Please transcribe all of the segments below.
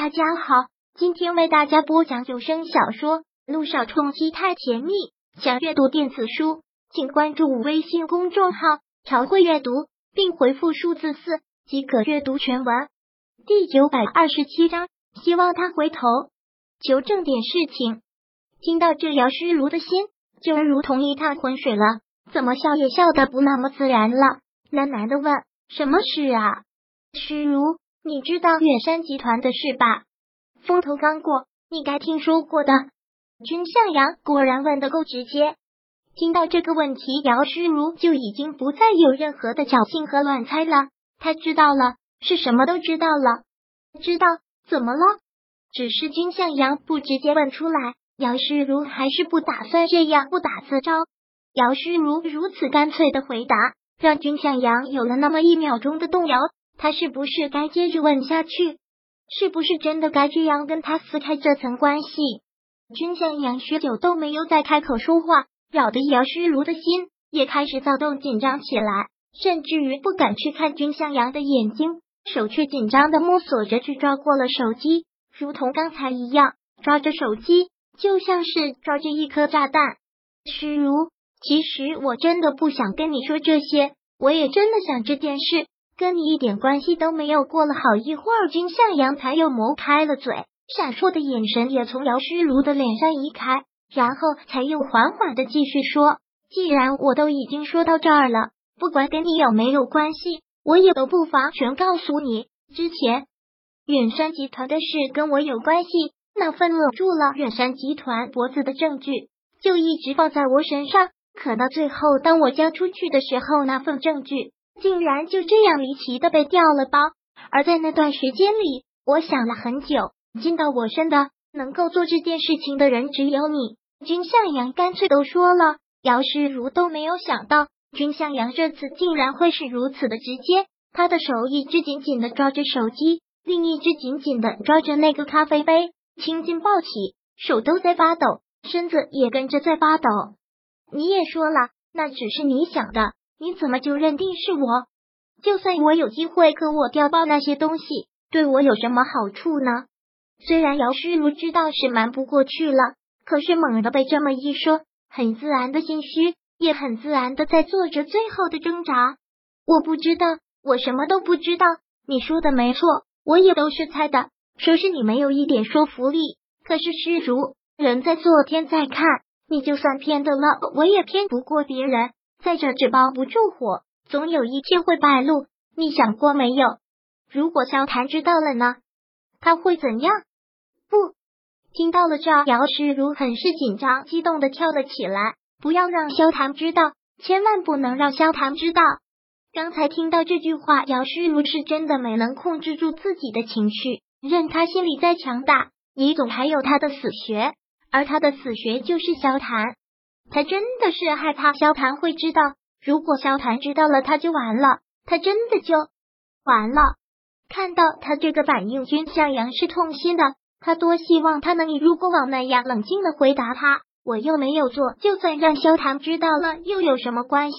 大家好，今天为大家播讲有声小说《路上冲击太甜蜜》。想阅读电子书，请关注微信公众号“朝会阅读”，并回复数字四即可阅读全文。第九百二十七章，希望他回头，求证点事情。听到这，姚诗如的心就如同一滩浑水了，怎么笑也笑得不那么自然了？喃喃的问：“什么事啊？”诗如。你知道远山集团的事吧？风头刚过，你该听说过的。君向阳果然问的够直接。听到这个问题，姚诗如就已经不再有任何的侥幸和乱猜了。他知道了，是什么都知道了。知道怎么了？只是君向阳不直接问出来，姚诗如还是不打算这样不打自招。姚诗如如此干脆的回答，让君向阳有了那么一秒钟的动摇。他是不是该接着问下去？是不是真的该这样跟他撕开这层关系？君向阳许久都没有再开口说话，扰得姚诗如的心也开始躁动紧张起来，甚至于不敢去看君向阳的眼睛，手却紧张的摸索着去抓过了手机，如同刚才一样抓着手机，就像是抓着一颗炸弹。诗如，其实我真的不想跟你说这些，我也真的想这件事。跟你一点关系都没有。过了好一会儿，君向阳才又磨开了嘴，闪烁的眼神也从姚诗如的脸上移开，然后才又缓缓的继续说：“既然我都已经说到这儿了，不管跟你有没有关系，我也都不妨全告诉你。之前远山集团的事跟我有关系，那份勒住了远山集团脖子的证据就一直放在我身上。可到最后，当我交出去的时候，那份证据……”竟然就这样离奇的被调了包，而在那段时间里，我想了很久，进到我身的能够做这件事情的人只有你。君向阳干脆都说了，姚诗如都没有想到，君向阳这次竟然会是如此的直接。他的手一只紧紧的抓着手机，另一只紧紧的抓着那个咖啡杯，青筋暴起，手都在发抖，身子也跟着在发抖。你也说了，那只是你想的。你怎么就认定是我？就算我有机会和我调包那些东西，对我有什么好处呢？虽然姚诗如知道是瞒不过去了，可是猛地被这么一说，很自然的心虚，也很自然的在做着最后的挣扎。我不知道，我什么都不知道。你说的没错，我也都是猜的。说是你没有一点说服力，可是诗如人在做天在看，你就算骗得了，我也骗不过别人。带着，纸包不住火，总有一天会败露。你想过没有？如果萧谭知道了呢？他会怎样？不，听到了这，姚诗如很是紧张，激动的跳了起来。不要让萧谭知道，千万不能让萧谭知道。刚才听到这句话，姚诗如是真的没能控制住自己的情绪。任他心里再强大，你总还有他的死穴，而他的死穴就是萧谭。他真的是害怕萧谭会知道，如果萧谭知道了，他就完了，他真的就完了。看到他这个反应，君向阳是痛心的。他多希望他能如过往那样冷静的回答他，我又没有做，就算让萧谭知道了，又有什么关系？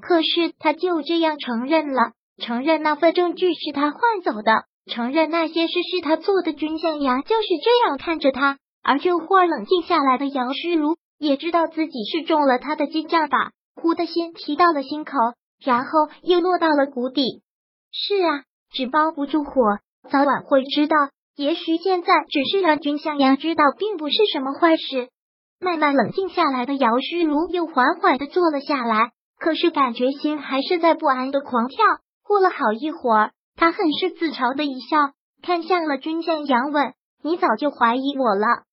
可是他就这样承认了，承认那份证据是他换走的，承认那些事是他做的。君向阳就是这样看着他，而这会儿冷静下来的杨诗如。也知道自己是中了他的激将法，忽的心提到了心口，然后又落到了谷底。是啊，纸包不住火，早晚会知道。也许现在只是让君向阳知道，并不是什么坏事。慢慢冷静下来的姚虚如又缓缓的坐了下来，可是感觉心还是在不安的狂跳。过了好一会儿，他很是自嘲的一笑，看向了君向阳，问：“你早就怀疑我了？”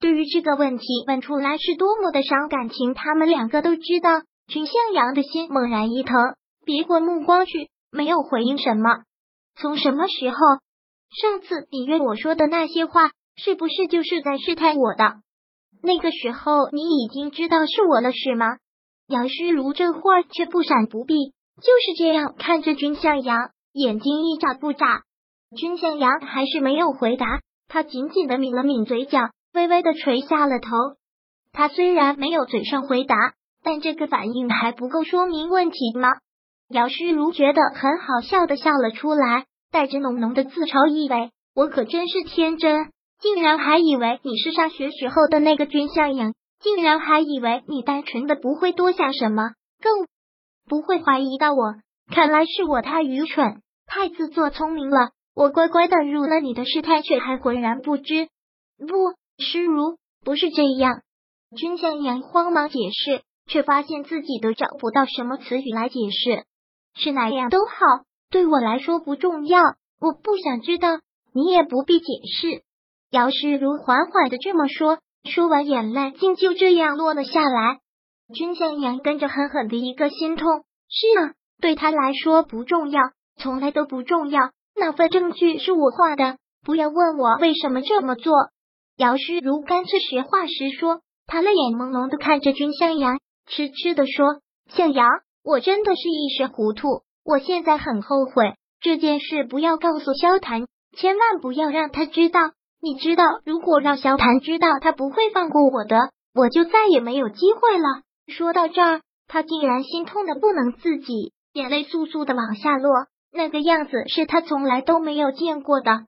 对于这个问题问出来是多么的伤感情，他们两个都知道。君向阳的心猛然一疼，别过目光去，没有回应什么。从什么时候？上次你约我说的那些话，是不是就是在试探我的？那个时候你已经知道是我了，是吗？杨诗如这会儿却不闪不避，就是这样看着君向阳，眼睛一眨不眨。君向阳还是没有回答，他紧紧的抿了抿嘴角。微微的垂下了头，他虽然没有嘴上回答，但这个反应还不够说明问题吗？姚诗如觉得很好笑的笑了出来，带着浓浓的自嘲意味。我可真是天真，竟然还以为你是上学时候的那个君向阳，竟然还以为你单纯的不会多想什么，更不会怀疑到我。看来是我太愚蠢，太自作聪明了。我乖乖的入了你的试探，却还浑然不知。不，诗如不是这样。君向阳慌忙解释，却发现自己都找不到什么词语来解释。是哪样都好，对我来说不重要。我不想知道，你也不必解释。姚诗如缓缓的这么说，说完眼泪竟就这样落了下来。君向阳跟着狠狠的一个心痛。是啊。对他来说不重要，从来都不重要。那份证据是我画的，不要问我为什么这么做。姚诗如干脆实话实说，他泪眼朦胧的看着君向阳，痴痴的说：“向阳，我真的是一时糊涂，我现在很后悔这件事，不要告诉萧谈，千万不要让他知道。你知道，如果让萧谈知道，他不会放过我的，我就再也没有机会了。”说到这儿，他竟然心痛的不能自己。眼泪簌簌的往下落，那个样子是他从来都没有见过的。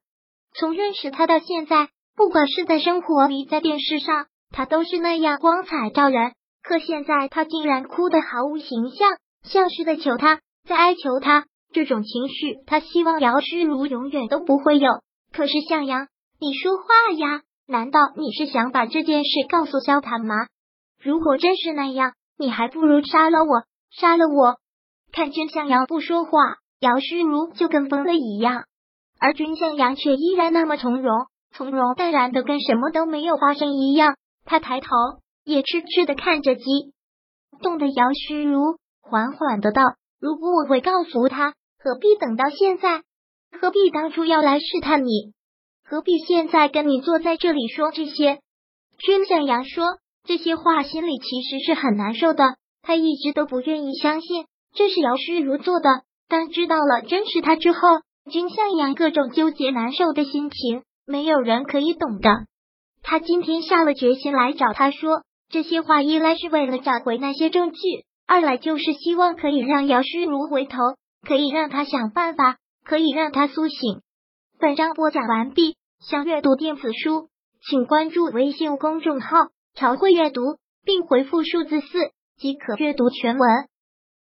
从认识他到现在，不管是在生活里，在电视上，他都是那样光彩照人。可现在他竟然哭得毫无形象，像是在求他，在哀求他。这种情绪，他希望姚诗如永远都不会有。可是向阳，你说话呀？难道你是想把这件事告诉萧坦吗？如果真是那样，你还不如杀了我，杀了我。看君向阳不说话，姚诗如就跟疯了一样，而君向阳却依然那么从容，从容淡然的跟什么都没有发生一样。他抬头也痴痴的看着鸡。冻的姚诗如，缓缓的道：“如果我会告诉他，何必等到现在？何必当初要来试探你？何必现在跟你坐在这里说这些？”君向阳说这些话，心里其实是很难受的。他一直都不愿意相信。这是姚诗如做的，当知道了真是他之后，君向阳各种纠结难受的心情，没有人可以懂的。他今天下了决心来找他说这些话，一来是为了找回那些证据，二来就是希望可以让姚诗如回头，可以让他想办法，可以让他苏醒。本章播讲完毕，想阅读电子书，请关注微信公众号“朝会阅读”，并回复数字四即可阅读全文。